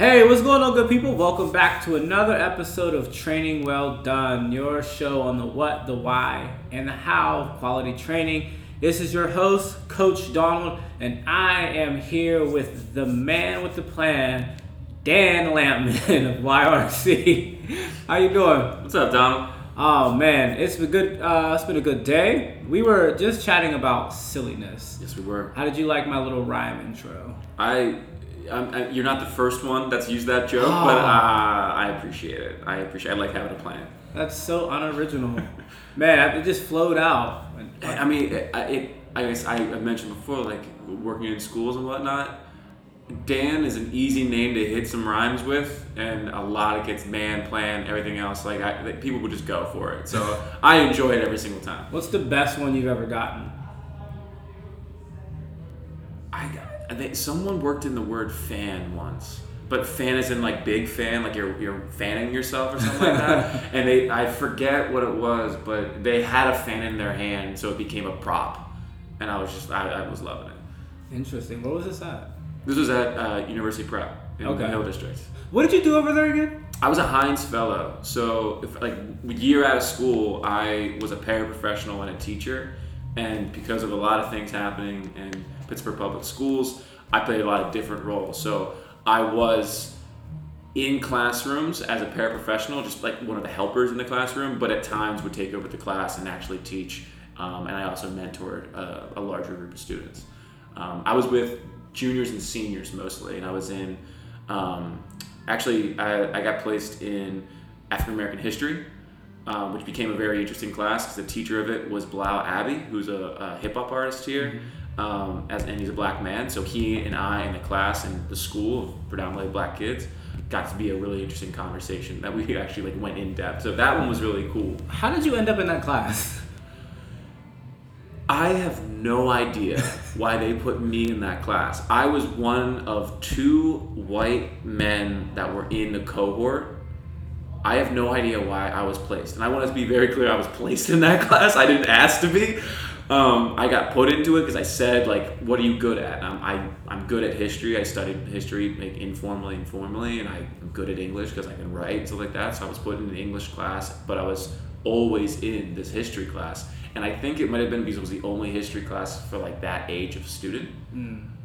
Hey, what's going on, good people? Welcome back to another episode of Training Well Done, your show on the what, the why, and the how of quality training. This is your host, Coach Donald, and I am here with the man with the plan, Dan Lampman of YRC. How you doing? What's up, Donald? Oh man, it's been good. Uh, it's been a good day. We were just chatting about silliness. Yes, we were. How did you like my little rhyme intro? I, I'm, I, you're not the first one that's used that joke, but uh, I appreciate it. I appreciate. I like having a plan. That's so unoriginal, man. It just flowed out. I mean, it, it I guess I mentioned before, like working in schools and whatnot. Dan is an easy name to hit some rhymes with, and a lot of kids, man, plan, everything else. Like, I, like people would just go for it. So I enjoy it every single time. What's the best one you've ever gotten? I, I think someone worked in the word fan once, but fan is in like big fan, like you're you're fanning yourself or something like that. and they, I forget what it was, but they had a fan in their hand, so it became a prop, and I was just, I, I was loving it. Interesting. What was this at? This was at uh, University Prep in Okay. the Hill District. What did you do over there again? I was a Heinz Fellow, so if, like a year out of school, I was a paraprofessional and a teacher, and because of a lot of things happening in Pittsburgh Public Schools, I played a lot of different roles. So I was in classrooms as a paraprofessional, just like one of the helpers in the classroom, but at times would take over the class and actually teach. Um, and I also mentored a, larger group of students. Um, I was with juniors and seniors mostly, and I was in. Um, actually, I, I got placed in African American history, um, which became a very interesting class because the teacher of it was Blau Abbey, who's a, a hip hop artist here, um, as, and he's a black man. So he and I in the class and the school predominantly black kids got to be a really interesting conversation that we actually like went in depth. So that one was really cool. How did you end up in that class? I have no idea why they put me in that class. I was one of two white men that were in the cohort. I have no idea why I was placed. And I want to be very clear I was placed in that class. I didn't ask to be. Um, I got put into it because I said, like, what are you good at? Um, I, I'm good at history. I studied history like informally and formally, and I'm good at English because I can write and stuff like that. So I was put in the English class, but I was always in this history class. And I think it might have been because it was the only history class for like that age of student.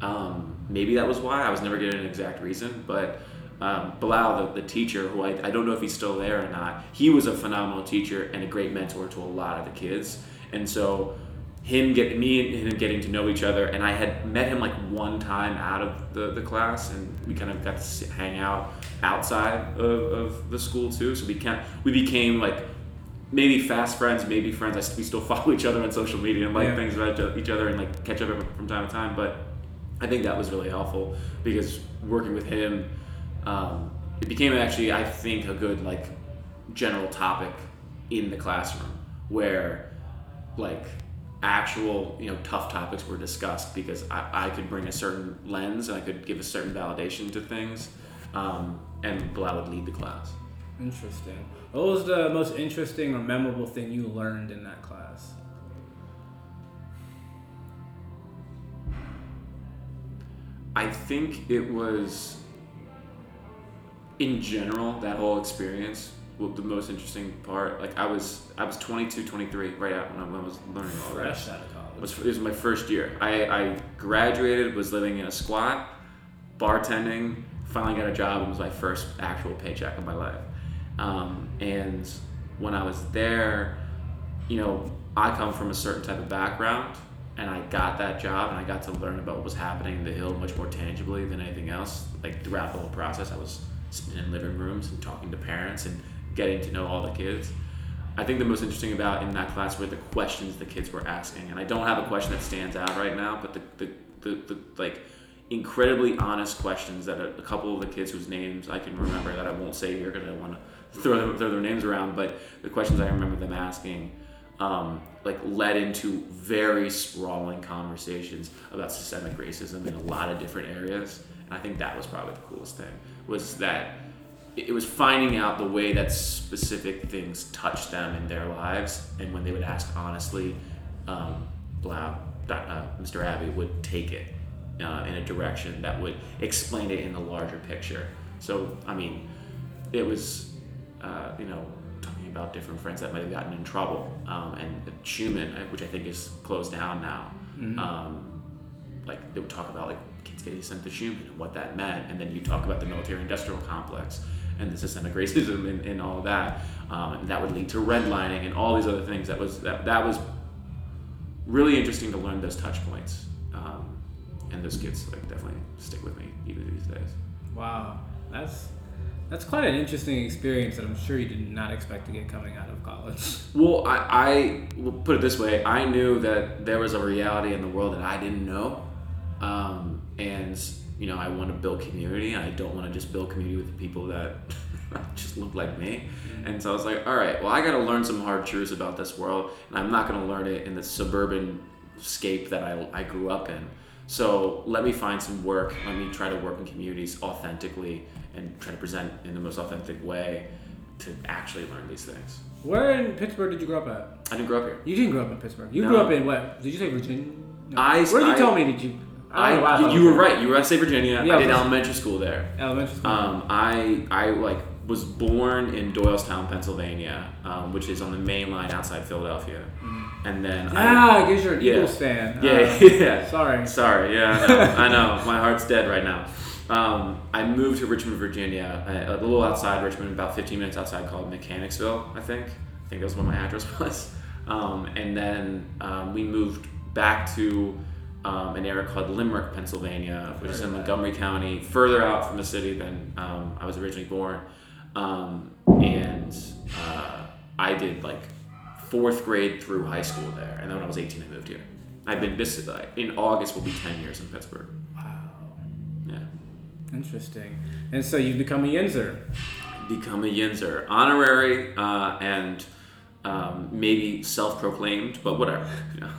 Um, maybe that was why. I was never given an exact reason, but um, Bilal, the, the teacher, who I, I don't know if he's still there or not, he was a phenomenal teacher and a great mentor to a lot of the kids. And so him get me and him getting to know each other, and I had met him like one time out of the, the class, and we kind of got to sit, hang out outside of, of the school too. So we can we became like maybe fast friends, maybe friends. I, we still follow each other on social media and like Yeah. things about each other and like catch up from time to time. But I think that was really helpful because working with him, um, it became actually I think a good like general topic in the classroom where like actual you know tough topics were discussed because I, I could bring a certain lens and I could give a certain validation to things, um, and Bilal would lead the class. Interesting. What was the most interesting or memorable thing you learned in that class? I think it was, in general, that whole experience. Well, the most interesting part, like I was, I was 22, 23, right out when I, when I was learning all Fresh this. out of It college. was, it was my first year. I, I graduated, was living in a squat, bartending, finally got a job, and was my first actual paycheck of my life. Um, and when I was there, you know, I come from a certain type of background, and I got that job, and I got to learn about what was happening in the hill much more tangibly than anything else. Like throughout the whole process, I was sitting in living rooms and talking to parents and getting to know all the kids. I think the most interesting about in that class were the questions the kids were asking, and I don't have a question that stands out right now, but the the, the, the like incredibly honest questions that a, a couple of the kids whose names I can remember that I won't say here because I want to throw throw their names around, but the questions I remember them asking um, like led into very sprawling conversations about systemic racism in a lot of different areas, and I think that was probably the coolest thing was that it was finding out the way that specific things touched them in their lives, and when they would ask honestly, um, Blau, uh, Mr. Abbey would take it uh, in a direction that would explain it in the larger picture. So I mean, it was uh, you know talking about different friends that might have gotten in trouble, um, and Shuman, uh, which I think is closed down now. Um, like they would talk about like kids getting sent to Shuman and what that meant, and then you talk about the military-industrial complex and the systemic racism and, and all of that, um, and that would lead to redlining and all these other things. That was that that was really interesting to learn those touch points, um, and those kids like definitely stick with me even these days. Wow, that's that's quite an interesting experience that I'm sure you did not expect to get coming out of college. Well, I, I will put it this way: I knew that there was a reality in the world that I didn't know, um, and you know, I want to build community. I don't want to just build community with the people that just look like me. Mm-hmm. And so I was like, all right, well, I got to learn some hard truths about this world, and I'm not going to learn it in the suburban scape that I, I grew up in. So let me find some work. Let me try to work in communities authentically and try to present in the most authentic way to actually learn these things. Where in Pittsburgh did you grow up at? I didn't grow up here. You didn't grow up in Pittsburgh. You No. grew up in what? Did you say Virginia? No. I- Where did you I- tell me did you? I, don't I, you were was right. You were at St. Virginia. Yeah, I did elementary school there. Elementary school. Um, I I like was born in Doylestown, Pennsylvania, um, which is on the main line outside Philadelphia, and then ah, I guess you're an yeah. Eagles fan. Yeah, Uh, yeah. Sorry. Sorry, yeah, I know. I know. My heart's dead right now. Um, I moved to Richmond, Virginia, a, a little outside Richmond, about 15 minutes outside, called Mechanicsville, I think. I think that's what my address was. Um, and then um, we moved back to um, an area called Limerick, Pennsylvania, which is in Montgomery County, further out from the city than um, I was originally born. Um, and uh, I did like fourth grade through high school there, and then when I was 18, I moved here. I've been this is like in August will be 10 years in Pittsburgh. Wow. Yeah, Interesting. And so you've become a Yinzer. become a Yinzer, honorary uh, and um, maybe self-proclaimed, but whatever. You know.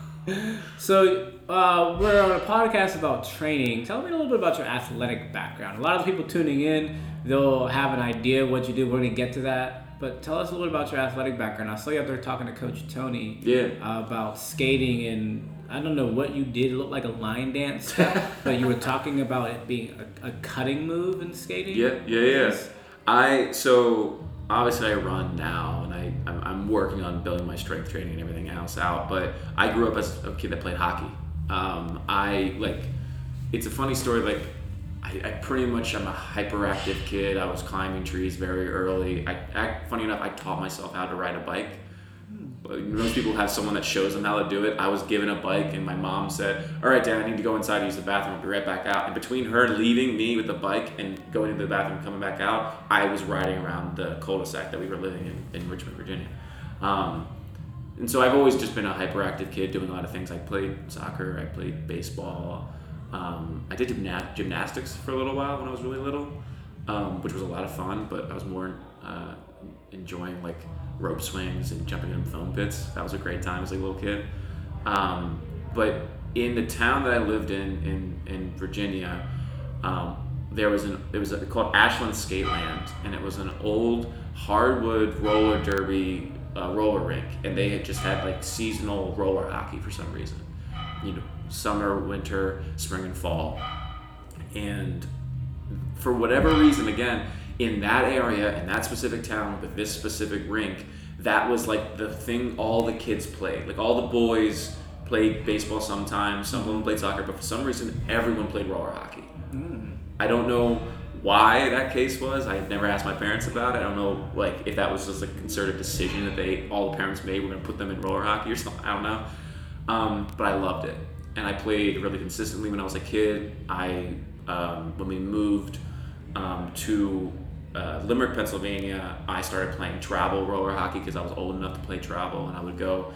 So uh, we're on a podcast about training. Tell me a little bit about your athletic background. A lot of people tuning in, they'll have an idea what you do. We're gonna get to that, but tell us a little bit about your athletic background. I saw you out there talking to Coach Tony Yeah. uh, about skating and. I don't know what you did. It looked like a line dance but you were talking about it being a, a cutting move in skating. Yeah, yeah, yeah. I so obviously I run now, and I I'm, I'm working on building my strength training and everything else out. But I grew up as a kid that played hockey. Um, I like it's a funny story. Like I, I pretty much I'm a hyperactive kid. I was climbing trees very early. I, I funny enough, I taught myself how to ride a bike. Most people have someone that shows them how to do it. I was given a bike, and my mom said, "All right, Dad, I need to go inside and use the bathroom. I'll be right back out." And between her leaving me with the bike and going into the bathroom, coming back out, I was riding around the cul-de-sac that we were living in in Richmond, Virginia. Um, and so I've always just been a hyperactive kid, doing a lot of things. I played soccer, I played baseball, um, I did gymna- gymnastics for a little while when I was really little, um, which was a lot of fun. But I was more uh, enjoying like rope swings and jumping in foam pits. That was a great time as a little kid. Um, but in the town that I lived in in, in Virginia, um, there was an it was a, called Ashland Skateland, and it was an old hardwood roller derby uh, roller rink, and they had just had like seasonal roller hockey for some reason, you know, summer, winter, spring, and fall, and for whatever reason, again, in that area, in that specific town, with this specific rink, that was like the thing all the kids played. Like all the boys played baseball sometimes, some of them played soccer, but for some reason, everyone played roller hockey. I don't know why that case was. I never asked my parents about it. I don't know like if that was just a concerted decision that they all the parents made. We're gonna put them in roller hockey or something. I don't know. Um, but I loved it, and I played really consistently when I was a kid. I um, when we moved um, to uh, Limerick, Pennsylvania, I started playing travel roller hockey because I was old enough to play travel, and I would go.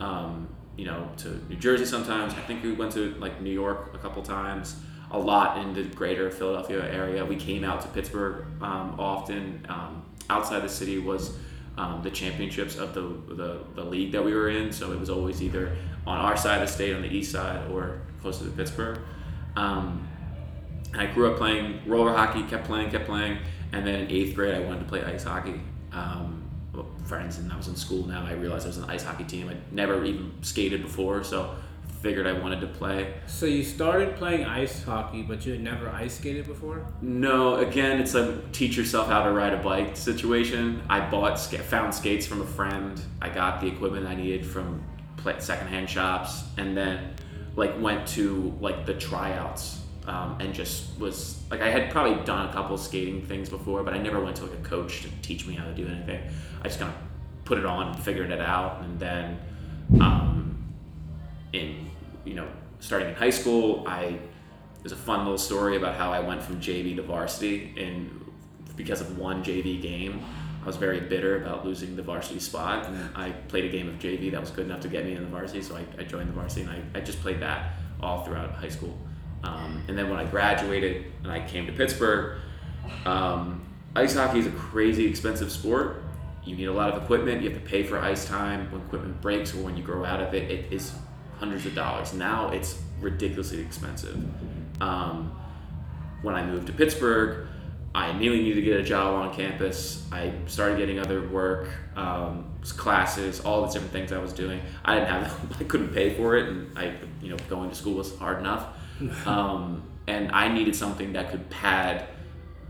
Um, you know, to New Jersey sometimes. I think we went to like New York a couple times. A lot in the greater Philadelphia area. We came out to Pittsburgh um, often. Um, outside the city was um, the championships of the, the the league that we were in. So it was always either on our side of the state, on the east side, or closer to Pittsburgh. Um, I grew up playing roller hockey, kept playing, kept playing, and then in eighth grade I wanted to play ice hockey. Um, friends, and I was in school now. I realized there was an ice hockey team. I'd never even skated before, so figured I wanted to play. So you started playing ice hockey, but you had never ice skated before. No, again, it's a teach yourself how to ride a bike situation. I bought, found skates from a friend. I got the equipment I needed from secondhand shops, and then like went to like the tryouts um, and just was like I had probably done a couple skating things before, but I never went to like a coach to teach me how to do anything. I just kind of put it on and figured it out, and then um, in you know starting in high school, I there's a fun little story about how I went from JV to varsity and because of one JV game. I was very bitter about losing the varsity spot, and I played a game of JV that was good enough to get me in the varsity, so I, I joined the varsity, and I, I just played that all throughout high school. Um, and then when I graduated and I came to Pittsburgh, um, ice hockey is a crazy expensive sport. You need a lot of equipment. You have to pay for ice time. When equipment breaks or when you grow out of it, it is hundreds of dollars. Now it's ridiculously expensive. Um, when I moved to Pittsburgh, I immediately needed to get a job on campus. I started getting other work, um, classes, all the different things I was doing. I didn't have, I couldn't pay for it, and I, you know, going to school was hard enough. Um, and I needed something that could pad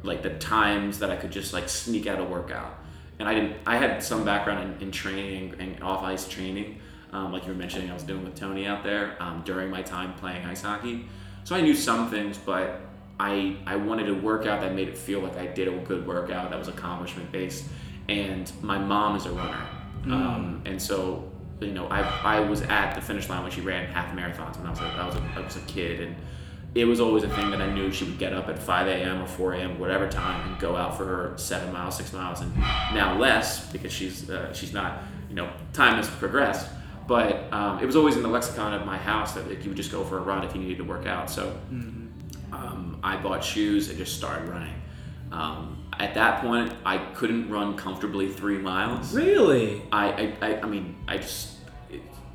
like the times that I could just like sneak out a workout. And I didn't. I had some background in, in training and off ice training, um, like you were mentioning. I was doing with Tony out there um, during my time playing ice hockey. So I knew some things, but I I wanted a workout that made it feel like I did a good workout that was accomplishment based. And my mom is a runner, mm. um, and so you know, I, I was at the finish line when she ran half marathons when I was a, I was a, I was a kid, and it was always a thing that I knew she would get up at 5 a.m. or 4 a.m. whatever time and go out for her seven miles, six miles, and now less because she's uh, she's not you know time has progressed, but um, it was always in the lexicon of my house that like, you would just go for a run if you needed to work out. So mm-hmm. um, I bought shoes and just started running. Um, at that point, I couldn't run comfortably three miles. Really? I, I, I, I mean, I just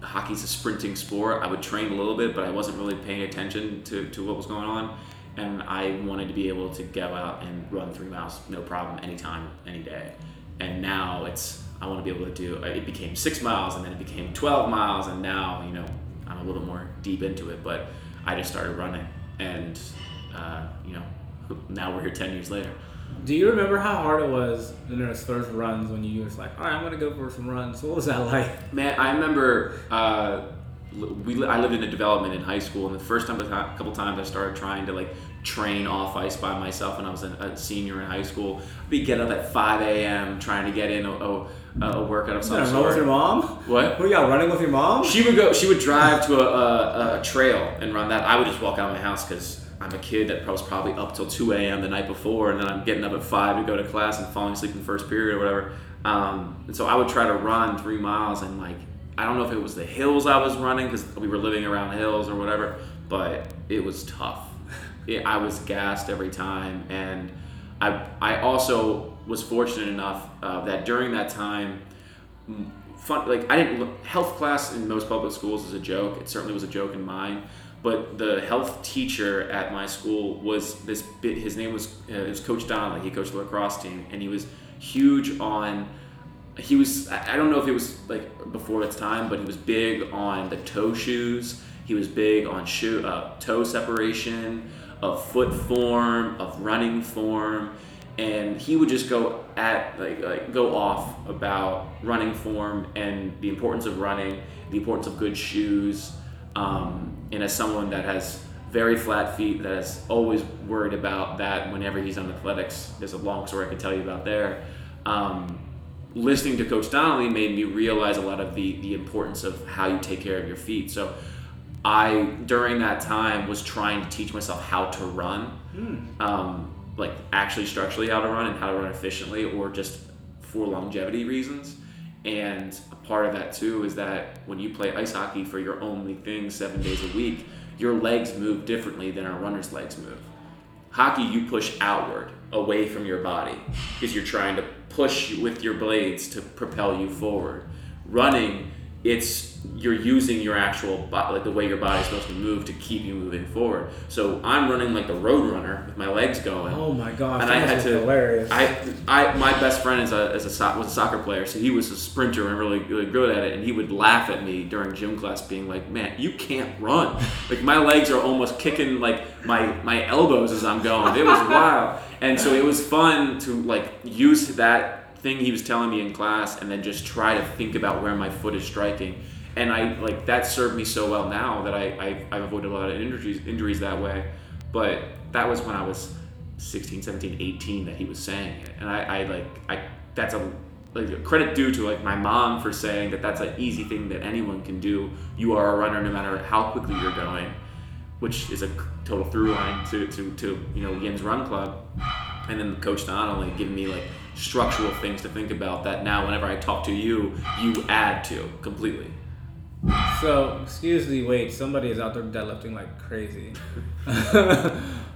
hockey's a sprinting sport. I would train a little bit, but I wasn't really paying attention to, to what was going on. And I wanted to be able to go out and run three miles, no problem, anytime, any day. And now it's, I want to be able to do, it became six miles and then it became 12 miles. And now, you know, I'm a little more deep into it, but I just started running. And, uh, you know, now we're here 10 years later. Do you remember how hard it was in those first runs when you was like, all right, I'm gonna go for some runs? What was that like? Man, I remember uh, we I lived in a development in high school, and the first time, a couple times, I started trying to like train off ice by myself when I was a, a senior in high school. I'd be get up at 5 a.m. trying to get in a, a, a workout of some sort. with your mom? What? Were you out running with your mom? She would go. She would drive to a, a, a trail and run that. I would just walk out of my house because I'm a kid that was probably up till 2 a.m. the night before, and then I'm getting up at 5 to go to class and falling asleep in first period or whatever. Um, and so I would try to run three miles, and like, I don't know if it was the hills I was running because we were living around hills or whatever, but it was tough. It, I was gassed every time, and I, I also was fortunate enough uh, that during that time, fun, like I didn't health class in most public schools is a joke. It certainly was a joke in mine but the health teacher at my school was this. Bit his name was uh, Coach Donnelly. He coached the lacrosse team, and he was huge on. He was I don't know if it was like before its time, but he was big on the toe shoes. He was big on shoe uh, toe separation, of foot form, of running form, and he would just go at like, like go off about running form and the importance of running, the importance of good shoes. Um, and as someone that has very flat feet, that is always worried about that whenever he's on athletics, there's a long story I could tell you about there. Um, listening to Coach Donnelly made me realize a lot of the the importance of how you take care of your feet. So I during that time was trying to teach myself how to run, mm. um, like actually structurally how to run and how to run efficiently, or just for longevity reasons. And a part of that too is that when you play ice hockey for your only thing seven days a week, your legs move differently than a runner's legs move. Hockey, you push outward, away from your body, because you're trying to push with your blades to propel you forward. Running it's you're using your actual body, like the way your body's supposed to move to keep you moving forward. So I'm running like the road runner with my legs going. Oh my gosh, and that I had to. hilarious. I, I, my best friend is a, is a so- was a soccer player, so he was a sprinter and really, really good at it. And he would laugh at me during gym class, being like, "Man, you can't run. Like my legs are almost kicking like my my elbows as I'm going. It was wild." And so it was fun to like use that thing he was telling me in class, and then just try to think about where my foot is striking. And I like that served me so well now that I, I I've avoided a lot of injuries injuries that way. But that was when I was 16, 17, 18 that he was saying it. And I, I like, I, that's a, like credit due to like my mom for saying that that's an easy thing that anyone can do. You are a runner no matter how quickly you're going, which is a total through line to, to, to you know, Yinz Run Club. And then Coach only giving me like structural things to think about that now whenever I talk to you, you add to completely. So, excuse the wait. Somebody is out there deadlifting like crazy.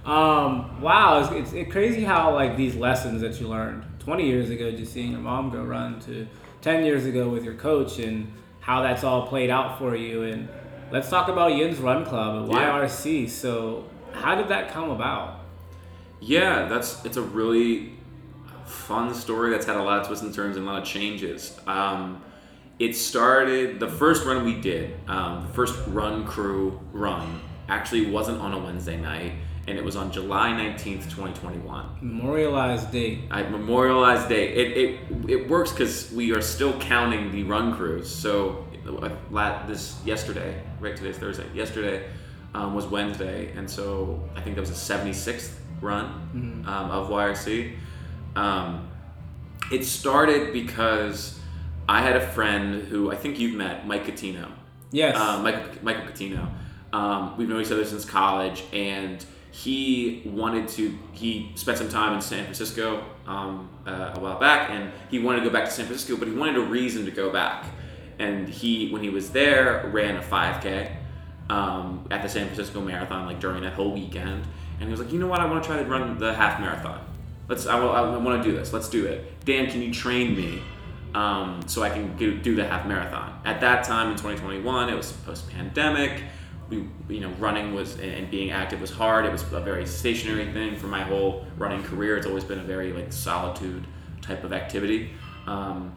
um, wow, it's, it's, it's crazy how like these lessons that you learned 20 years ago, just seeing your mom go run, to 10 years ago with your coach, and how that's all played out for you. And let's talk about Yinz Run Club and Yeah. YRC. So, how did that come about? Yeah, that's it's a really fun story that's had a lot of twists and turns and a lot of changes. Um, it started the first run we did, um, the first run crew run actually wasn't on a Wednesday night, and it was on July nineteenth, twenty twenty one. Memorialized Day. I memorialized day. It it, it works because we are still counting the run crews. So uh, this yesterday, right? Today's Thursday. Yesterday um, was Wednesday, and so I think that was a seventy sixth run um, of YRC. Um, it started because I had a friend who I think you've met, Mike Catino. Yes. Uh, Michael, Michael Catino. Um, we've known each other since college, and he wanted to. He spent some time in San Francisco um, uh, a while back, and he wanted to go back to San Francisco, but he wanted a reason to go back. And he, when he was there, ran a 5K um, at the San Francisco Marathon, like during that whole weekend. And he was like, you know what? I want to try to run the half marathon. Let's. I, will, I want to do this. Let's do it. Dan, can you train me? um, so I can do, do the half marathon. At that time in 2021, it was post pandemic. We, you know, running was and being active was hard. It was a very stationary thing for my whole running career. It's always been a very like solitude type of activity. Um,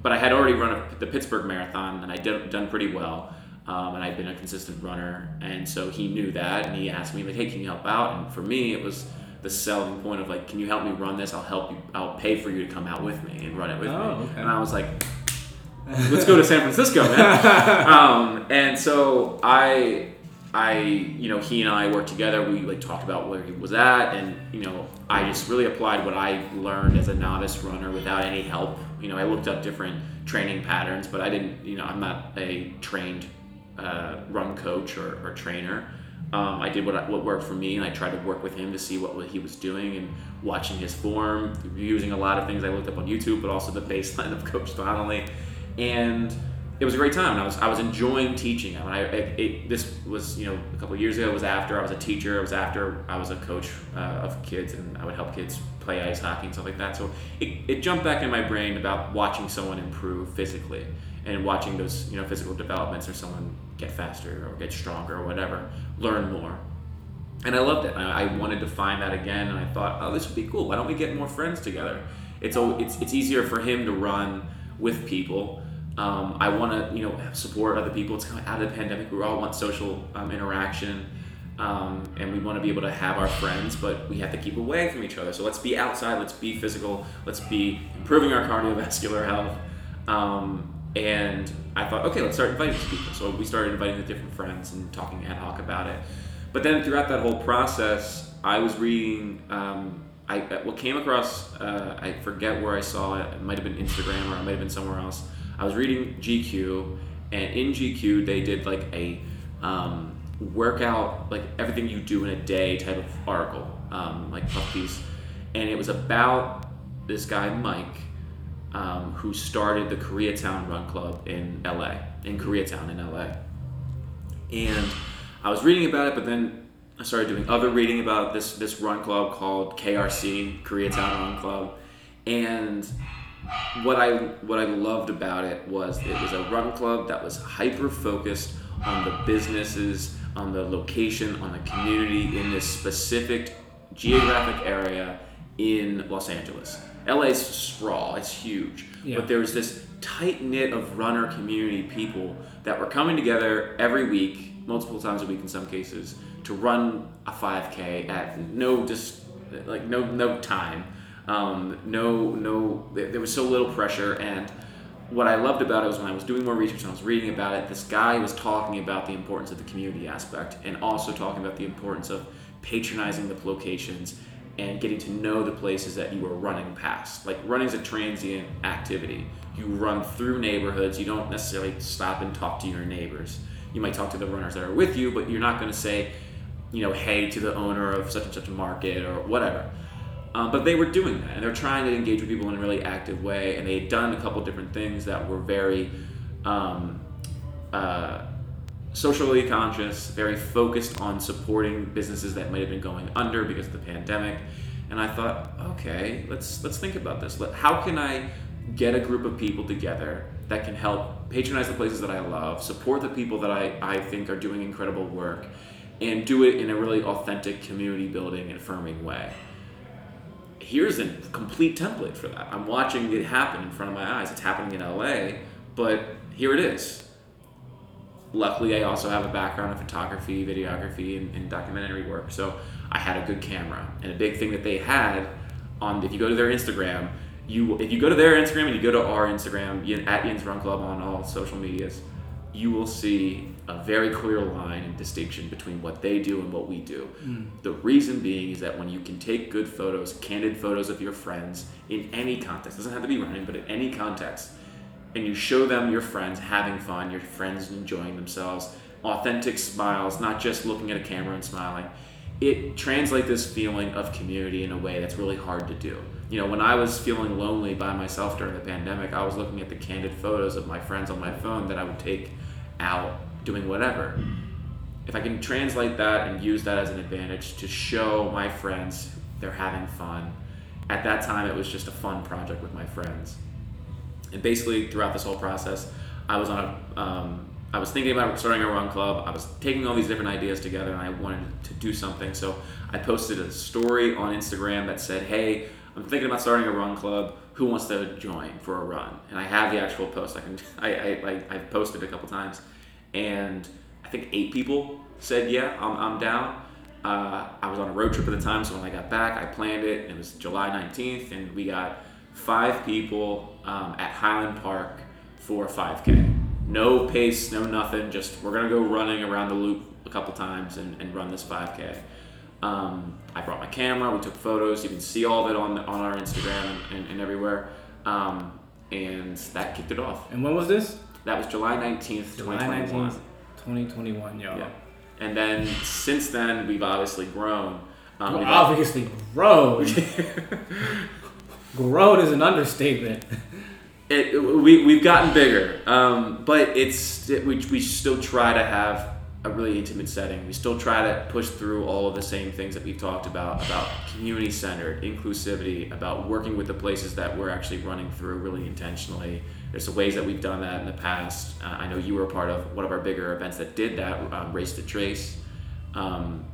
but I had already run a, the Pittsburgh Marathon and I did done pretty well. Um, and I'd been a consistent runner, and so he knew that, and he asked me like, "Hey, can you help out?" And for me, it was the selling point of like, "Can you help me run this? I'll help you. I'll pay for you to come out with me and run it with Oh, me." okay. And I was like, let's go to San Francisco, man. um, and so I, I, you know, he and I worked together. We like talked about where he was at, and you know, I just really applied what I learned as a novice runner without any help. You know, I looked up different training patterns, but I didn't. You know, I'm not a trained uh, run coach or, or trainer. Um, I did what, I, what worked for me, and I tried to work with him to see what, what he was doing and watching his form, using a lot of things I looked up on YouTube, but also the baseline of Coach Donnelly, and it was a great time. And I was I was enjoying teaching. I mean, I, it, it, this was you know a couple years ago. It was after I was a teacher. It was after I was a coach uh, of kids, and I would help kids play ice hockey and stuff like that. So it, it jumped back in my brain about watching someone improve physically and watching those you know physical developments or someone get faster or get stronger or whatever, learn more. And I loved it. I, I wanted to find that again, and I thought, oh, this would be cool. Why don't we get more friends together? It's it's it's easier for him to run with people. Um, I want to you know support other people. It's kind of out of the pandemic. We all want social um, interaction. Um, and we want to be able to have our friends, but we have to keep away from each other. So let's be outside, let's be physical, let's be improving our cardiovascular health. Um, and I thought, okay, let's start inviting people. So we started inviting the different friends and talking ad hoc about it. But then throughout that whole process, I was reading. Um, I what came across. Uh, I forget where I saw it. It might have been Instagram or it might have been somewhere else. I was reading GQ, and in GQ they did like a um, workout, like everything you do in a day type of article, um, like puff piece, and it was about this guy Mike um, who started the Koreatown Run Club in LA, in Koreatown in LA. And I was reading about it, but then I started doing other reading about this this run club called KRC, Koreatown Run Club, and what I what I loved about it was it was a run club that was hyper focused on the businesses, on the location, on the community in this specific geographic area in Los Angeles. LA's sprawl, it's huge. Yeah. But there was this tight knit of runner community people that were coming together every week, multiple times a week in some cases, to run a 5K at no just like no no time, um, no no. There was so little pressure, and what I loved about it was when I was doing more research and I was reading about it. This guy was talking about the importance of the community aspect, and also talking about the importance of patronizing the locations and getting to know the places that you are running past. Like running is a transient activity. You run through neighborhoods. You don't necessarily stop and talk to your neighbors. You might talk to the runners that are with you, but you're not going to say, you know, hey to the owner of such and such a market or whatever. Um, but they were doing that, and they're trying to engage with people in a really active way. And they had done a couple different things that were very um, uh, socially conscious, very focused on supporting businesses that might have been going under because of the pandemic. And I thought, okay, let's let's think about this. How can I get a group of people together that can help patronize the places that I love, support the people that I, I think are doing incredible work, and do it in a really authentic community building and affirming way? Here's a complete template for that. I'm watching it happen in front of my eyes. It's happening in LA, but here it is luckily i also have a background in photography videography and, and documentary work so i had a good camera. And a big thing that they had on if you go to their instagram you if you go to their instagram and you go to our instagram at yinz run club on all social medias you will see a very clear line and distinction between what they do and what we do. Hmm. The reason being is that when you can take good photos candid photos of your friends in any context doesn't have to be running but in any context and you show them your friends having fun, your friends enjoying themselves, authentic smiles, not just looking at a camera and smiling. It translates this feeling of community in a way that's really hard to do. You know, when I was feeling lonely by myself during the pandemic, I was looking at the candid photos of my friends on my phone that I would take out doing whatever. If I can translate that and use that as an advantage to show my friends they're having fun, at that time it was just a fun project with my friends and basically throughout this whole process i was on a um, i was thinking about starting a run club. I was taking all these different ideas together and i wanted to do something. So i posted a story on instagram that said hey i'm thinking about starting a run club. Who wants to join for a run? And i have the actual post. I can i i, I i've posted a couple times. And i think eight people said yeah i'm, I'm down. Uh, i was on a road trip at the time so when i got back i planned it. It was july 19th and we got five people um, at Highland Park for a 5K. No pace, no nothing. Just we're gonna go running around the loop a couple times and, and run this 5K. Um, I brought my camera. We took photos. You can see all of it on on our Instagram and, and, everywhere. Um, and that kicked it off. And when was this? That was July 19th, July 2021. 19th, 2021, yo. Yeah. And then since then, we've obviously grown. Um, Well, we've obviously, grown. grown is an understatement. It, we, we've gotten bigger, um, but it's it, we, we still try to have a really intimate setting. We still try to push through all of the same things that we've talked about about community centered, inclusivity, about working with the places that we're actually running through really intentionally. There's some ways that we've done that in the past. Uh, I know you were a part of one of our bigger events that did that, um, Race to Trace. Um,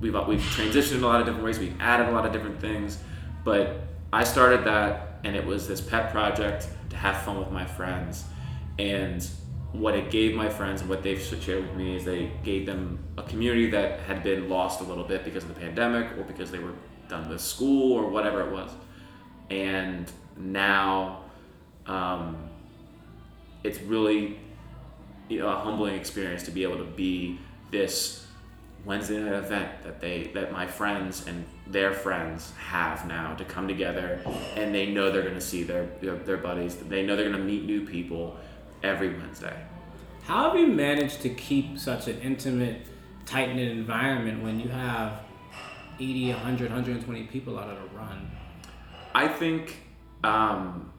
we've we've transitioned in a lot of different ways. We've added a lot of different things, but I started that, and it was this pet project to have fun with my friends. And what it gave my friends and what they've shared with me is they gave them a community that had been lost a little bit because of the pandemic or because they were done with school or whatever it was. And now, um, it's really you know, a humbling experience to be able to be this Wednesday night event that they that my friends and their friends have now to come together and they know they're going to see their, their their buddies they know they're going to meet new people every Wednesday. How have you managed to keep such an intimate, tight knit environment when you have 80, 100, 120 people out at a run? I think, um,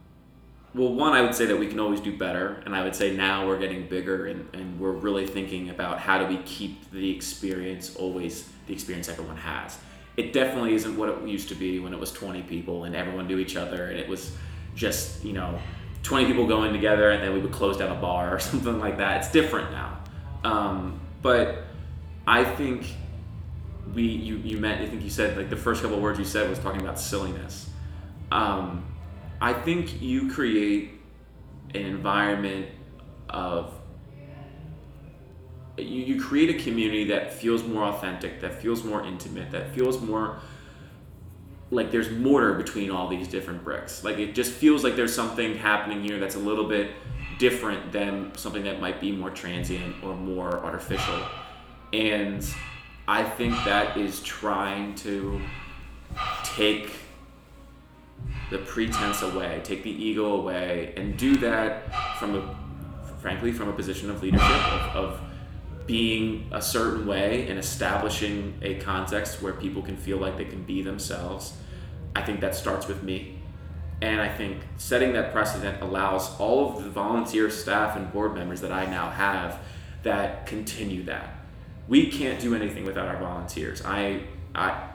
well, one, I would say that we can always do better. And I would say now we're getting bigger and, and we're really thinking about how do we keep the experience always the experience everyone has. It definitely isn't what it used to be when it was 20 people and everyone knew each other and it was, just you know 20 people going together and then we would close down a bar or something like that. It's different now. Um, but I think we you you meant I think you said like the first couple words you said was talking about silliness. Um, I think you create an environment of you, you create a community that feels more authentic, that feels more intimate, that feels more like there's mortar between all these different bricks. Like it just feels like there's something happening here that's a little bit different than something that might be more transient or more artificial. And I think that is trying to take the pretense away, take the ego away, and do that from a, frankly, from a position of leadership, of, of being a certain way and establishing a context where people can feel like they can be themselves. I think that starts with me. And I think setting that precedent allows all of the volunteer staff and board members that I now have that continue that. We can't do anything without our volunteers. I, I,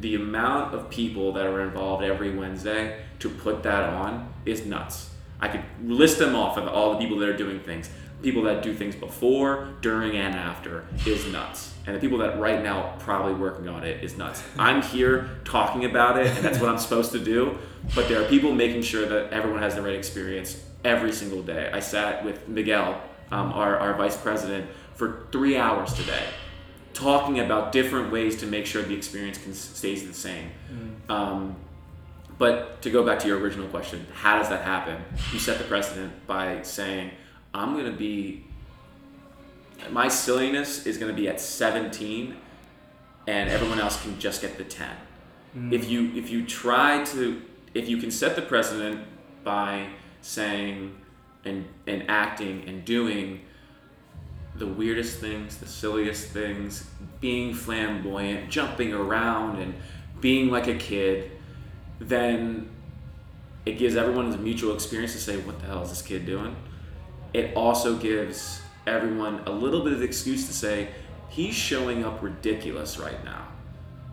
the amount of people that are involved every Wednesday to put that on is nuts. I could list them off of all the people that are doing things. People that do things before, during, and after is nuts. And the people that right now probably working on it is nuts. I'm here talking about it, and that's what I'm supposed to do. But there are people making sure that everyone has the right experience every single day. I sat with Miguel, um, our, our vice president, for three hours today talking about different ways to make sure the experience can, stays the same. Mm. Um, but to go back to your original question, how does that happen? You set the precedent by saying, I'm going to be, my silliness is going to be at 17 and everyone else can just get the 10. Mm. If you if you try to if you can set the precedent by saying and and acting and doing the weirdest things, the silliest things, being flamboyant, jumping around, and being like a kid, then it gives everyone a mutual experience to say, What the hell is this kid doing? It also gives everyone a little bit of excuse to say, He's showing up ridiculous right now.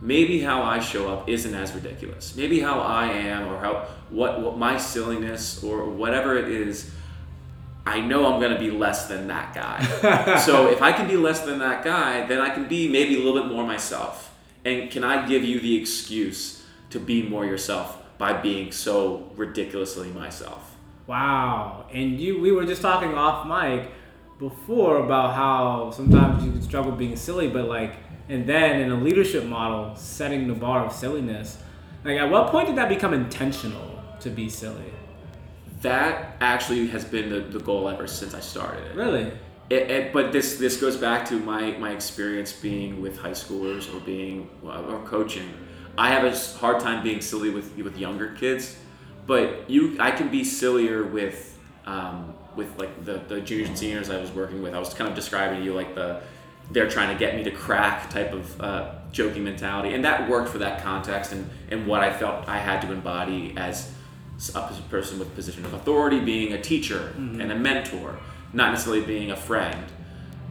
Maybe how I show up isn't as ridiculous. Maybe how I am, or how what, what my silliness, or whatever it is, I know I'm going to be less than that guy. so if I can be less than that guy, then I can be maybe a little bit more myself. And can I give you the excuse to be more yourself by being so ridiculously myself? Wow. And you we were just talking off mic before about how sometimes you can struggle being silly, but like and then in a leadership model, setting the bar of silliness. Like at what point did that become intentional to be silly? That actually has been the, the goal ever since I started it. Really? It, it, but this this goes back to my, my experience being with high schoolers or being or coaching. I have a hard time being silly with with younger kids, but you I can be sillier with um, with like the, the juniors and seniors I was working with. I was kind of describing to you like the they're trying to get me to crack type of uh, joking mentality, and that worked for that context and and what I felt I had to embody as a person with a position of authority being a teacher mm-hmm. and a mentor, not necessarily being a friend.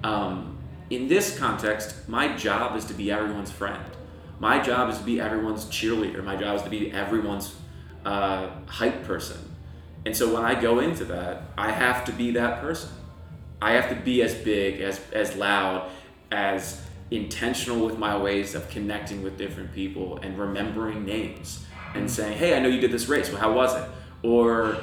Um, in this context, my job is to be everyone's friend. My job is to be everyone's cheerleader. My job is to be everyone's uh, hype person. And so when I go into that, I have to be that person. I have to be as big, as, as loud, as intentional with my ways of connecting with different people and remembering names and saying, "Hey, I know you did this race. Well, how was it?" Or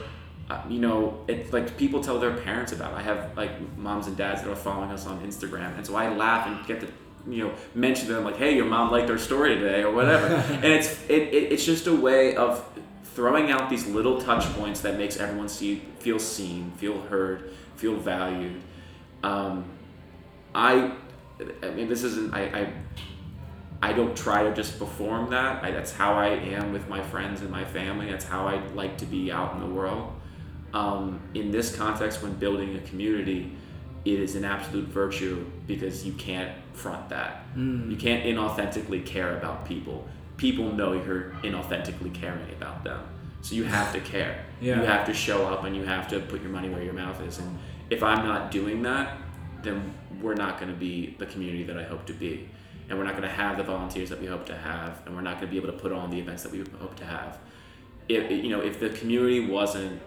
uh, you know, it's like people tell their parents about. It. I have like moms and dads that are following us on Instagram, and so I laugh and get to you know mention them like, "Hey, your mom liked our story today," or whatever. and it's it, it, it's just a way of throwing out these little touch points that makes everyone see feel seen, feel heard, feel valued. Um, I I mean, this isn't I, I I don't try to just perform that. I, that's how I am with my friends and my family. That's how I like to be out in the world. Um, in this context, when building a community, it is an absolute virtue because you can't front that. Mm. You can't inauthentically care about people. People know you're inauthentically caring about them. So you have to care. Yeah. You have to show up and you have to put your money where your mouth is. And if I'm not doing that, then we're not going to be the community that I hope to be and we're not going to have the volunteers that we hope to have, and we're not going to be able to put on the events that we hope to have. if you know if the community wasn't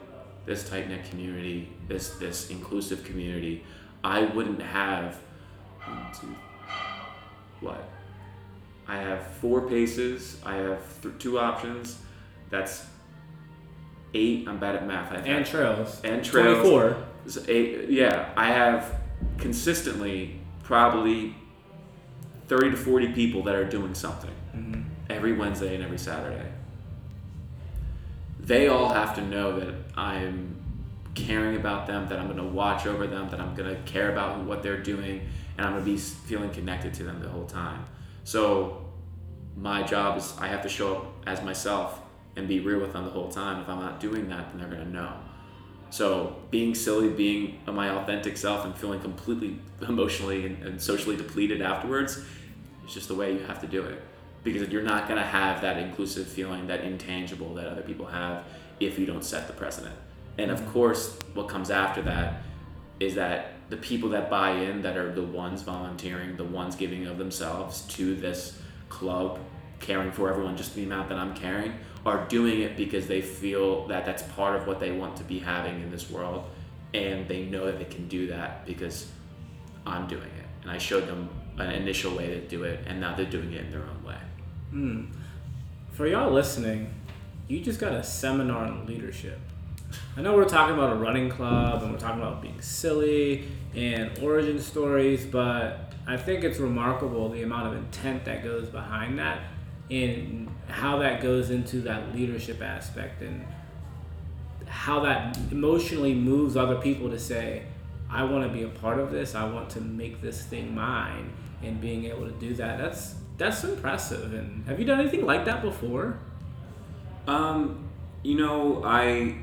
this tight knit community, this this inclusive community, I wouldn't have one, two, what? I have four paces. I have th- two options. That's eight. I'm bad at math. I've And trails. and trails. 24. So eight, yeah, I have consistently probably 30 to 40 people that are doing something Mhm. every Wednesday and every Saturday. They all have to know that I'm caring about them, that I'm going to watch over them, that I'm going to care about what they're doing, and I'm going to be feeling connected to them the whole time. So my job is I have to show up as myself and be real with them the whole time. If I'm not doing that, then they're going to know. So being silly, being my authentic self, and feeling completely emotionally and, and socially depleted afterwards, just the way you have to do it. Because you're not gonna have that inclusive feeling, that intangible that other people have, if you don't set the precedent. And of course, what comes after that is that the people that buy in, that are the ones volunteering, the ones giving of themselves to this club, caring for everyone just the amount that I'm caring, are doing it because they feel that that's part of what they want to be having in this world, and they know that they can do that because I'm doing it, and I showed them an initial way to do it, and now they're doing it in their own way. Hmm. For y'all listening, you just got a seminar on leadership. I know we're talking about a running club and we're talking about being silly and origin stories, but I think it's remarkable the amount of intent that goes behind that and how that goes into that leadership aspect and how that emotionally moves other people to say, I want to be a part of this, I want to make this thing mine, and being able to do that, that's that's impressive. And have you done anything like that before? Um, you know, I,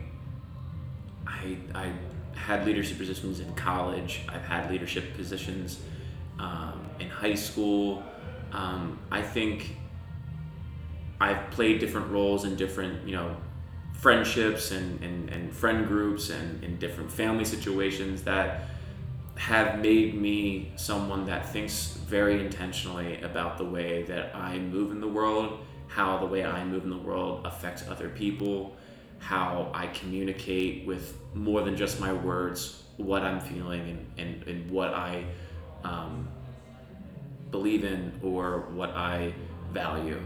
I, I had leadership positions in college. I've had leadership positions um, in high school. Um, I think I've played different roles in different, you know, friendships and, and, and friend groups and in different family situations that have made me someone that thinks very intentionally about the way that I move in the world, how the way I move in the world affects other people, how I communicate with more than just my words, what I'm feeling and, and, and what I um, believe in or what I value.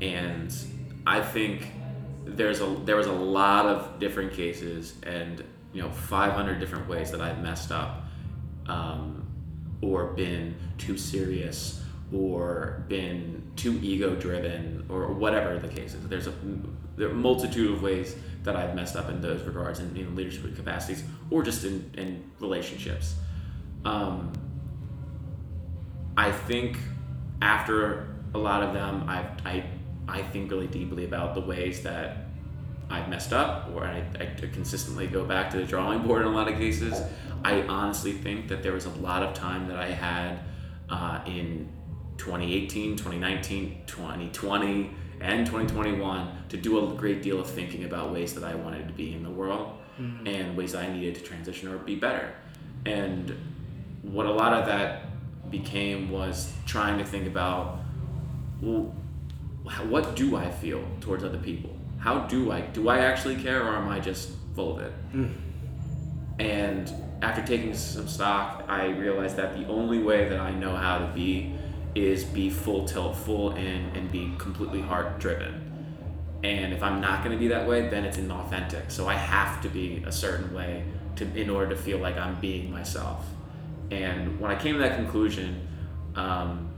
And I think there's a there was a lot of different cases and you know 500 different ways that I've messed up um, or been too serious or been too ego driven or whatever the case is. There's a there are multitude of ways that I've messed up in those regards in, in leadership capacities or just in, in relationships. Um, I think after a lot of them, I've, I I think really deeply about the ways that I've messed up, or I, I consistently go back to the drawing board in a lot of cases. I honestly think that there was a lot of time that I had uh, in 2018, 2019, 2020, and 2021 to do a great deal of thinking about ways that I wanted to be in the world and ways I needed to transition or be better. And what a lot of that became was trying to think about well, what do I feel towards other people? How do I do I actually care or am I just full of it? And after taking some stock, I realized that the only way that I know how to be is be full tilt, full in, and be completely heart driven. And if I'm not going to be that way, then it's inauthentic. So I have to be a certain way to in order to feel like I'm being myself. And when I came to that conclusion, um,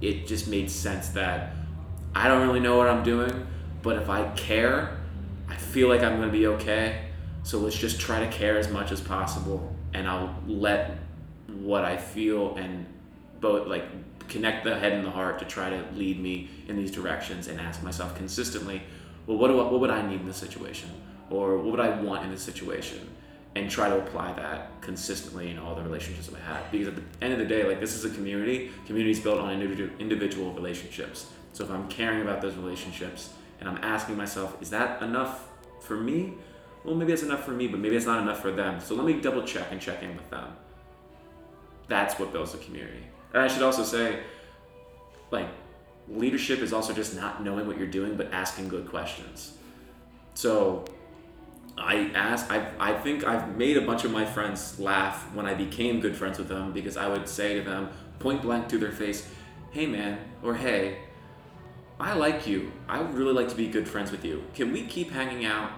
it just made sense that I don't really know what I'm doing, but if I care, I feel like I'm going to be okay. So let's just try to care as much as possible, and I'll let what I feel and both like connect the head and the heart to try to lead me in these directions and ask myself consistently, well, what do I, what would I need in this situation, or what would I want in this situation, and try to apply that consistently in all the relationships that I have. Because at the end of the day, like this is a community. Community is built on individual individual relationships. So if I'm caring about those relationships and I'm asking myself, is that enough for me? Well, maybe it's enough for me, but maybe it's not enough for them. So let me double check and check in with them. That's what builds a community. And I should also say, like, leadership is also just not knowing what you're doing, but asking good questions. so I ask, I, I think I've made a bunch of my friends laugh when I became good friends with them because I would say to them, point blank to their face, hey man, or hey, I like you. I would really like to be good friends with you. Can we keep hanging out?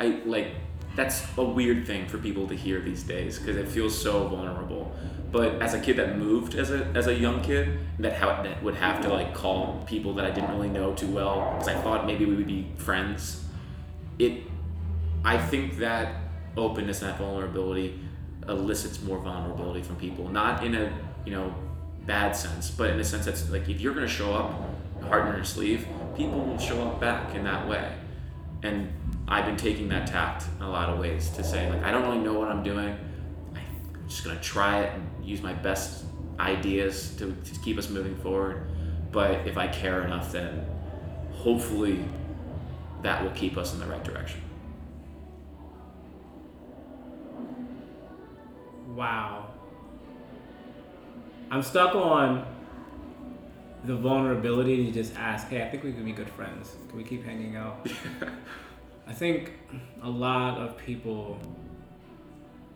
I like, that's a weird thing for people to hear these days because it feels so vulnerable. But as a kid that moved as a, as a young kid, that, how, that would have to like call people that I didn't really know too well because I thought maybe we would be friends. It I think that openness and that vulnerability elicits more vulnerability from people. Not in a you know bad sense, but in a sense that's like if you're gonna show up heart in your sleeve, people will show up back in that way. And I've been taking that tact in a lot of ways to say like I don't really know what I'm doing. I'm just gonna try it and use my best ideas to, to keep us moving forward. But if I care enough, then hopefully that will keep us in the right direction. Wow. I'm stuck on the vulnerability to just ask, hey, I think we could be good friends. Can we keep hanging out? I think a lot of people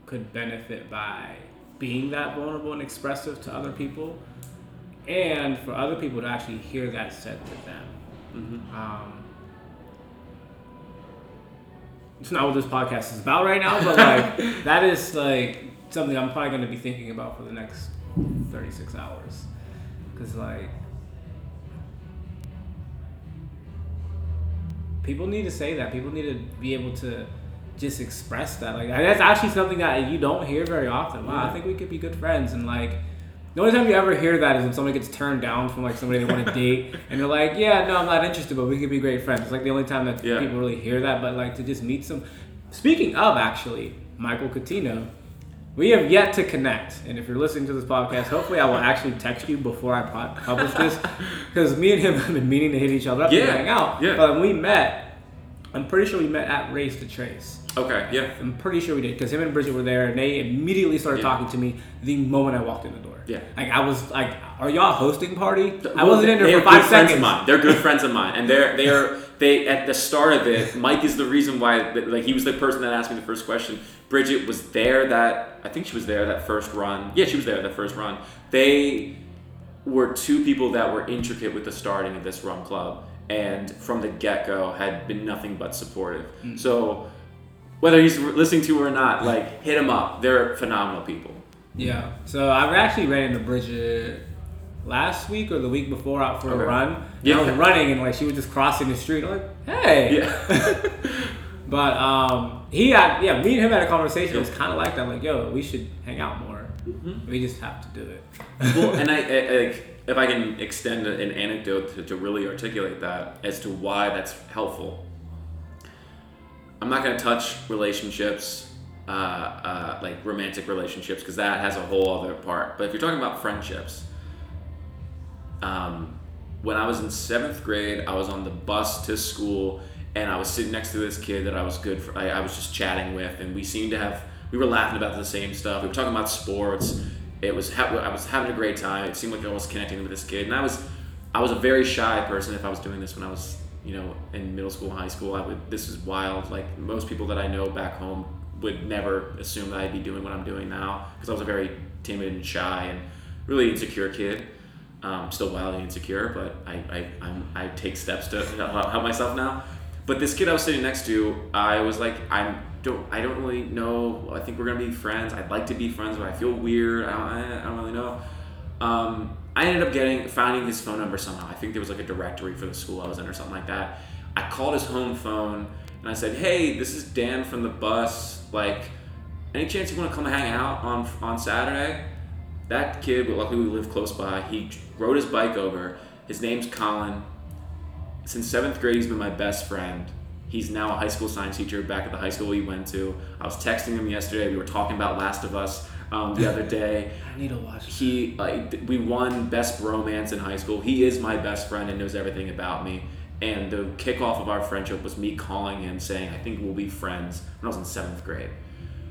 could benefit by being that vulnerable and expressive to other people, and for other people to actually hear that said to them. Mm-hmm. Um, it's not what this podcast is about right now, but like that is like something I'm probably going to be thinking about for the next 36 hours. Because, like, people need to say that. People need to be able to just express that. Like, that's actually something that you don't hear very often. Wow, I think we could be good friends. And, like, the only time you ever hear that is when somebody gets turned down from like somebody they want to date, and they're like, "Yeah, no, I'm not interested, but we could be great friends." It's like the only time that yeah. people really hear that. But like to just meet some. Speaking of, actually, Michael Coutinho, we have yet to connect, and if you're listening to this podcast, hopefully I will actually text you before I publish this, because me and him have been meaning to hit each other up yeah. and hang out. Yeah. But when we met, I'm pretty sure we met at Race to Trace. Okay. Yeah. I'm pretty sure we did because him and Bridget were there, and they immediately started yeah. talking to me the moment I walked in the door. Yeah. Like I was like, "Are y'all hosting party?" Well, I wasn't in there for five seconds. Of mine. They're good friends of mine, and they're they are they at the start of it. Mike is the reason why. Like he was the person that asked me the first question. Bridget was there that I think she was there that first run. Yeah, she was there that first run. They were two people that were intricate with the starting of this run club, and from the get go had been nothing but supportive. Mm-hmm. So whether he's listening to or not, like hit him up. They're phenomenal people. Yeah. So I've actually ran into Bridget last week or the week before out for okay. a run. Yeah. I was running and like she was just crossing the street. I'm like, hey. Yeah. But um, he had yeah, me and him had a conversation. It was kind of like that, like yo, we should hang out more. Mm-hmm. We just have to do it. well, and I, I, if I can extend an anecdote to, to really articulate that as to why that's helpful. I'm not going to touch relationships, uh, uh, like romantic relationships, because that has a whole other part. But if you're talking about friendships, um, when I was in seventh grade, I was on the bus to school and I was sitting next to this kid that I was good for. I, I, was just chatting with, and we seemed to have. We were laughing about the same stuff. We were talking about sports. It was I was having a great time. It seemed like I was connecting with this kid, and I was I was a very shy person. If I was doing this when I was you know in middle school, high school, I would. This is wild. Like most people that I know back home would never assume that I'd be doing what I'm doing now because I was a very timid and shy and really insecure kid. Um, still wildly insecure, but I, I, I'm, I take steps to help myself now. But this kid I was sitting next to, I was like, I'm don't, I don't really know. I think we're gonna be friends. I'd like to be friends, but I feel weird. I don't, I don't really know. Um, I ended up getting finding his phone number somehow. I think there was like a directory for the school I was in or something like that. I called his home phone and I said, "Hey, this is Dan from the bus. Like, any chance you want to come hang out on on Saturday?" That kid, luckily we live close by. He rode his bike over. His name's Colin since seventh grade, he's been my best friend. He's now a high school science teacher back at the high school we went to. I was texting him yesterday. We were talking about Last of Us um, the other day. I need to watch. He like we won best romance in high school. He is my best friend and knows everything about me. And the kickoff of our friendship was me calling him saying, "I think we'll be friends." When I was in seventh grade,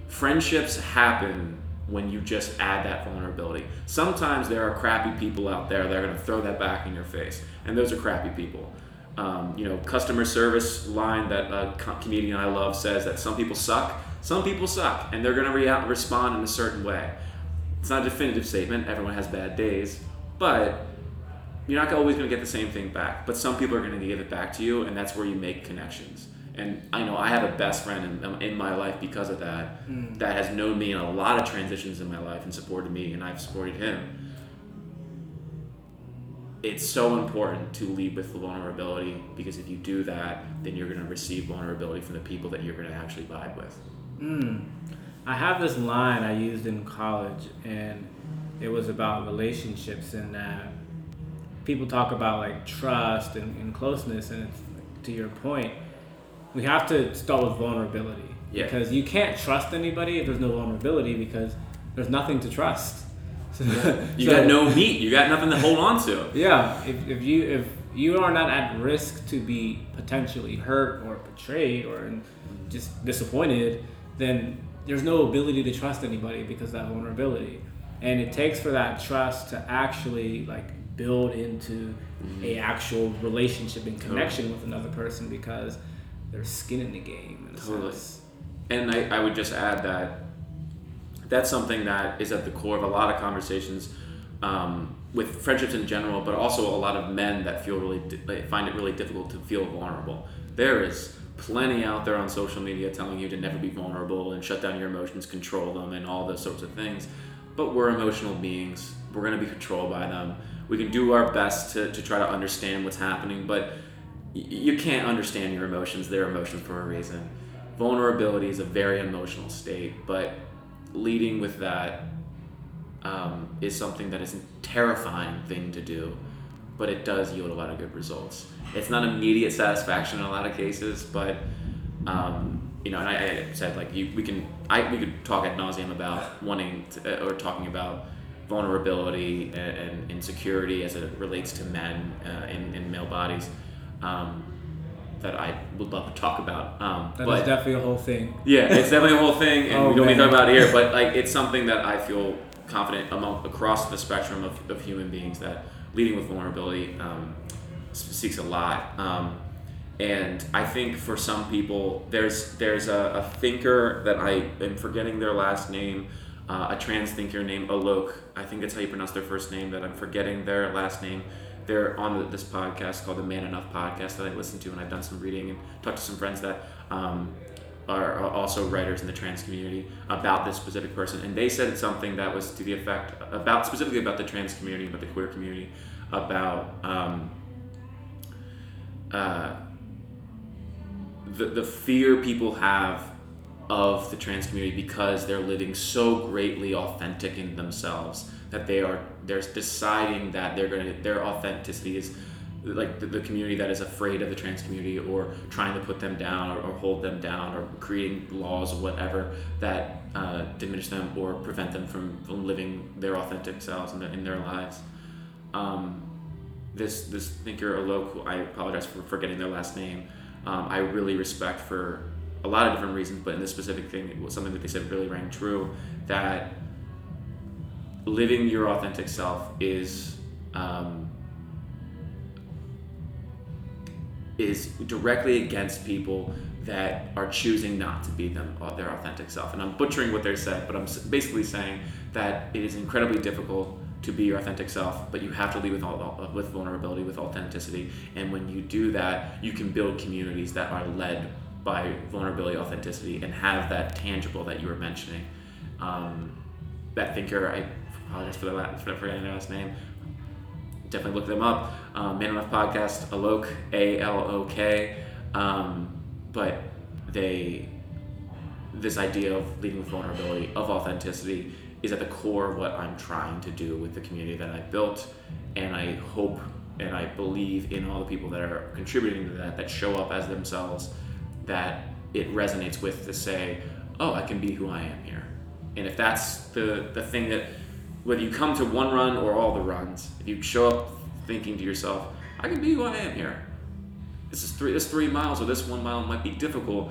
friendships happen when you just add that vulnerability. Sometimes there are crappy people out there that are going to throw that back in your face, and those are crappy people um, you know, customer service line that a comedian I love says that some people suck, some people suck, and they're gonna rea- respond in a certain way. It's not a definitive statement. Everyone has bad days, but you're not always gonna get the same thing back. But some people are gonna give it back to you, and that's where you make connections. And I know I have a best friend in, in my life because of that. That has known me in a lot of transitions in my life and supported me, and I've supported him it's so important to lead with vulnerability because if you do that, then you're going to receive vulnerability from the people that you're going to actually vibe with. Mm. I have this line I used in college, and it was about relationships, and that people talk about like trust and, and closeness, and it's, to your point, we have to start with vulnerability Yeah. because you can't trust anybody if there's no vulnerability because there's nothing to trust. So, You so- got no meat. You got nothing to hold on to. Yeah, if, if you if you are not at risk to be potentially hurt or betrayed or just disappointed, then there's no ability to trust anybody because of that vulnerability. And it takes for that trust to actually like build into mm-hmm. a actual relationship and connection with another person because there's skin in the game in a Totally. sense. And I, I would just add that that's something that is at the core of a lot of conversations um, with friendships in general, but also a lot of men that feel really di- find it really difficult to feel vulnerable. There is plenty out there on social media telling you to never be vulnerable and shut down your emotions, control them, and all those sorts of things. But we're emotional beings. We're going to be controlled by them. We can do our best to, to try to understand what's happening, but you can't understand your emotions. They're emotions for a reason. Vulnerability is a very emotional state, but leading with that um, is something that is a terrifying thing to do, but it does yield a lot of good results. It's not immediate satisfaction in a lot of cases, but um, you know, and I, I said like you, we can, I we could talk ad nauseum about wanting to, uh, or talking about vulnerability and, and insecurity as it relates to men uh, in, in male bodies. Um, that I would love to talk about. Um, That is but definitely a whole thing. yeah, it's definitely a whole thing, and Oh, we don't need to talk about it here. But like, it's something that I feel confident among across the spectrum of, of human beings that leading with vulnerability um, seeks a lot. Um, and I think for some people, there's there's a, a thinker that I am forgetting their last name, uh, a trans thinker named Alok. I think that's how you pronounce their first name. That I'm forgetting their last name. They're on the, this podcast called the Man Enough Podcast that I listen to, and I've done some reading and talked to some friends that um, are, also writers in the trans community about this specific person, and they said something that was to the effect about specifically about the trans community, about the queer community, about um, uh, the the fear people have of the trans community because they're living so greatly authentic in themselves that they are they're deciding that they're gonna their authenticity is like the, the community that is afraid of the trans community or trying to put them down or, or hold them down or creating laws or whatever that uh, diminish them or prevent them from, from living their authentic selves in, their in their lives um, this this thinker Alok, who I apologize for forgetting their last name. Um, I really respect for a lot of different reasons, but in this specific thing, it was something that they said really rang true. That living your authentic self is um, is directly against people that are choosing not to be them uh, their authentic self. And I'm butchering what they said, but I'm basically saying that it is incredibly difficult to be your authentic self, but you have to lead with all, with vulnerability, with authenticity. And when you do that, you can build communities that are led by vulnerability, authenticity, and have that tangible that you were mentioning. Um, that thinker, I apologize for the la- for forgetting their last name. Definitely look them up. Um, Man Enough Podcast, Alok, A L O K. Um, but they, this idea of leading with vulnerability, of authenticity, is at the core of what I'm trying to do with the community that I built. And I hope and I believe in all the people that are contributing to that, that show up as themselves, that it resonates with to say, oh, I can be who I am here. And if that's the, the thing that, whether you come to one run or all the runs, if you show up thinking to yourself, I can be who I am here. This is three, this three miles or this one mile might be difficult,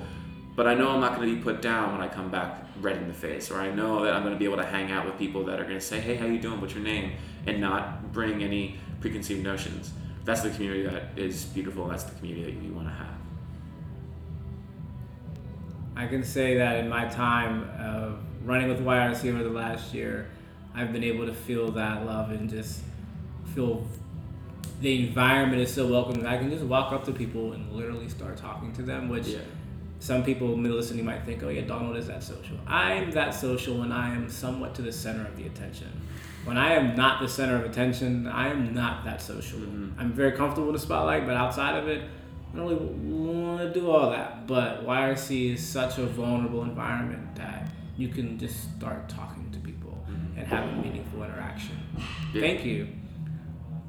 but I know I'm not going to be put down when I come back red in the face, or I know that I'm going to be able to hang out with people that are going to say, "Hey, how you doing? What's your name?" and not bring any preconceived notions. that's the community that is beautiful. That's the community that you want to have. I can say that in my time of running with YRC over the last year, I've been able to feel that love and just feel the environment is so welcoming. I can just walk up to people and literally start talking to them, which Yeah. some people listening might think, oh yeah, Donald is that social. I'm that social when I am somewhat to the center of the attention. When I am not the center of attention, I am not that social. Mhm. I'm very comfortable in the spotlight, but outside of it, I don't really want to do all that. But YRC is such a vulnerable environment that you can just start talking to people. And have a meaningful interaction. Yeah. Thank you.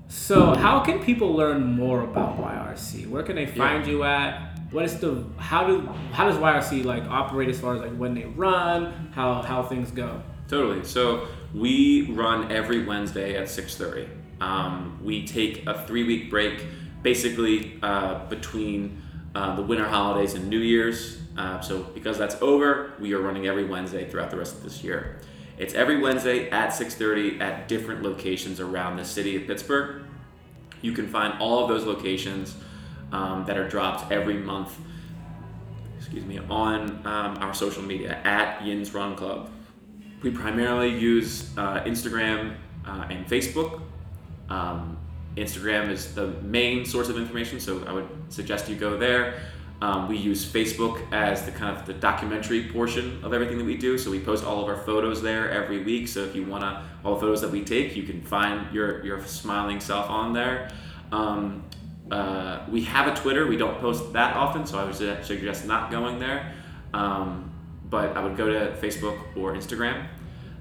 So, how can people learn more about YRC? Where can they find you at? What is the how do how does YRC like operate as far as like when they run, how how things go? Totally. So we run every Wednesday at 6:30. Um, we take a three-week break, basically uh, between uh, the winter holidays and New Year's. Uh, so because that's over, we are running every Wednesday throughout the rest of this year. It's every Wednesday at 6:30 at different locations around the city of Pittsburgh. You can find all of those locations um, that are dropped every month. Excuse me on um, our social media at Yinz Run Club. We primarily use uh, Instagram uh, and Facebook. Um, Instagram is the main source of information, so I would suggest you go there. Um, we use Facebook as the kind of the documentary portion of everything that we do. So we post all of our photos there every week. So if you wanna all the photos that we take, you can find your your smiling self on there. Um, uh, we have a Twitter. We don't post that often, so I would suggest not going there. Um, but I would go to Facebook or Instagram.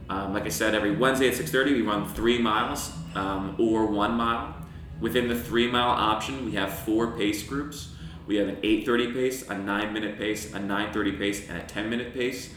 Um, like I said, every Wednesday at 6:30 we run three miles um, or one mile. Within the three mile option, we have four pace groups. We have an 8:30 pace, a 9-minute pace, a 9:30 pace, and a 10-minute pace.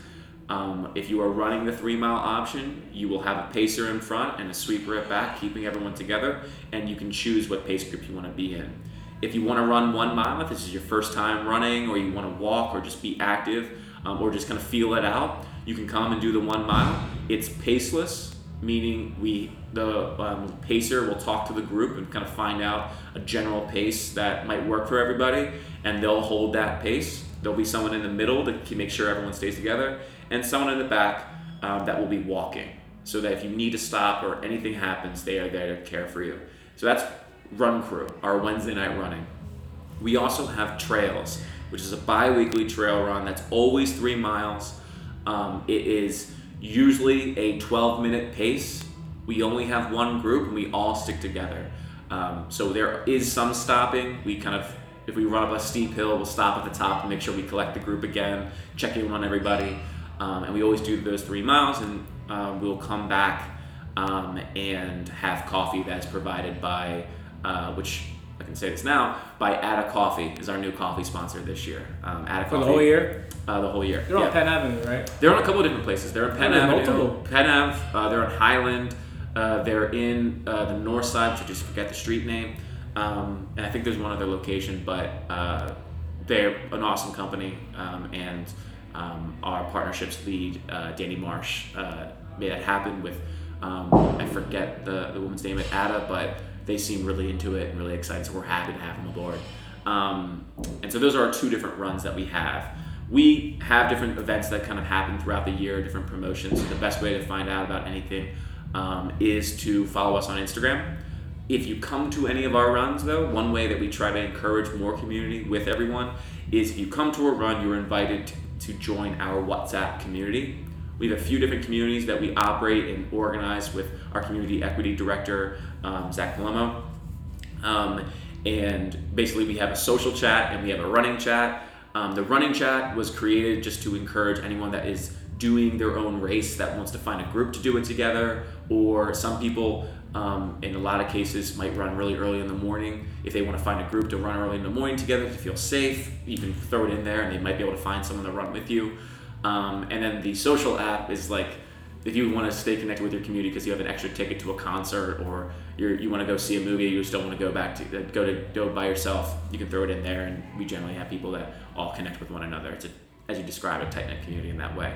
Um, if you are running the three mile option, you will have a pacer in front and a sweeper at back, keeping everyone together, and you can choose what pace group you want to be in. If you want to run one mile, if this is your first time running, or you want to walk or just be active, um, or just kind of feel it out, you can come and do the one mile. It's paceless, meaning we the um, pacer will talk to the group and kind of find out a general pace that might work for everybody, and they'll hold that pace. There'll be someone in the middle to make sure everyone stays together, and someone in the back um, that will be walking, so that if you need to stop or anything happens, they are there to care for you. So that's Run Crew, our Wednesday night running. We also have trails, which is a bi-weekly trail run that's always three miles. Um, it is usually a 12-minute pace. We only have one group, and we all stick together. Um, so there is some stopping. We kind of, if we run up a steep hill, we'll stop at the top and make sure we collect the group again, check in on everybody, um, and we always do those three miles, and um, we'll come back um, and have coffee that's provided by, uh, which I can say this now, by Adda Coffee is our new coffee sponsor this year. Um, Adda For Coffee the whole year? Uh, the whole year. They're on. Penn Avenue, right? They're on a couple of different places. They're on Penn there's Avenue, multiple. Penn Ave. Uh, they're on Highland. Uh, they're in uh, the north side, so just forget the street name. Um, and I think there's one other location, but uh, they're an awesome company. Um, and um, our partnerships lead, uh, Danny Marsh, uh, made that happen with, um, I forget the, the woman's name at Adda, but they seem really into it and really excited. So we're happy to have them aboard. Um, and so those are our two different runs that we have. We have different events that kind of happen throughout the year, different promotions. The best way to find out about anything um, is to follow us on Instagram. If you come to any of our runs, though, one way that we try to encourage more community with everyone is if you come to a run, you're invited to, to join our WhatsApp community. We have a few different communities that we operate and organize with our community equity director, um, Zach Palemo. Um, and basically, we have a social chat and we have a running chat. Um, the running chat was created just to encourage anyone that is doing their own race that wants to find a group to do it together, or some people, um, in a lot of cases, might run really early in the morning. If they want to find a group to run early in the morning together to feel safe, you can throw it in there and they might be able to find someone to run with you. Um, and then the social app is like if you want to stay connected with your community because you have an extra ticket to a concert or you're, you want to go see a movie, you just don't want to go back to go to go by yourself, you can throw it in there, and we generally have people that all connect with one another. It's a, as you describe a tight knit community in that way.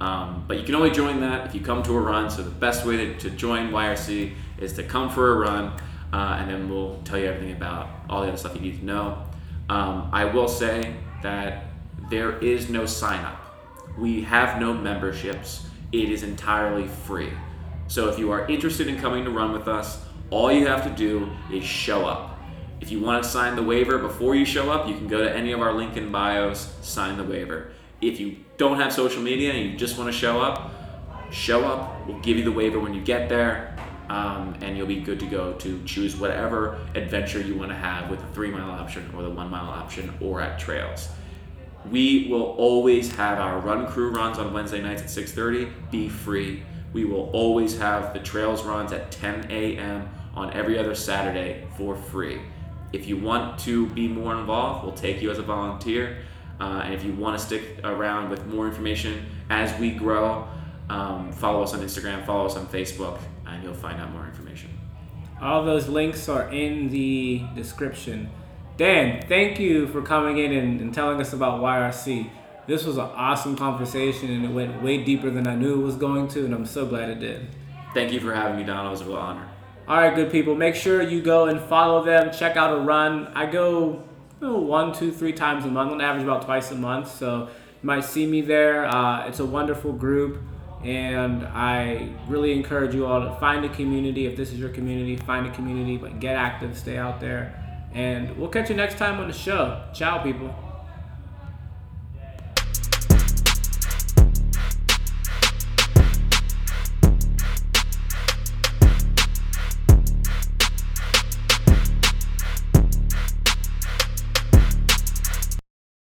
Um, but you can only join that if you come to a run. So the best way to, to join YRC is to come for a run. uh, and then we'll tell you everything about all the other stuff you need to know. Um, I will say that there is no sign up. We have no memberships. It is entirely free. So if you are interested in coming to run with us, all you have to do is show up. If you want to sign the waiver before you show up, you can go to any of our link in bios, sign the waiver. If you don't have social media and you just want to show up, show up. We'll give you the waiver when you get there, um, and you'll be good to go to choose whatever adventure you want to have with the three mile option or the one mile option or at trails. We will always have our run crew runs on Wednesday nights at 6:30 be free. We will always have the trails runs at 10 a.m. on every other Saturday for free. If you want to be more involved, we'll take you as a volunteer. Uh, and if you want to stick around with more information as we grow, um, follow us on Instagram, follow us on Facebook, and you'll find out more information. All those links are in the description. Dan, thank you for coming in and, and telling us about YRC. This was an awesome conversation and it went way deeper than I knew it was going to, and I'm so glad it did. Thank you for having me, Donald. It was a real honor. All right, good people. Make sure you go and follow them. Check out a run. I go you know, one, two, three times a month. On average, about twice a month. So you might see me there. Uh, it's a wonderful group, and I really encourage you all to find a community. If this is your community, find a community. But get active. Stay out there, and we'll catch you next time on the show. Ciao, people.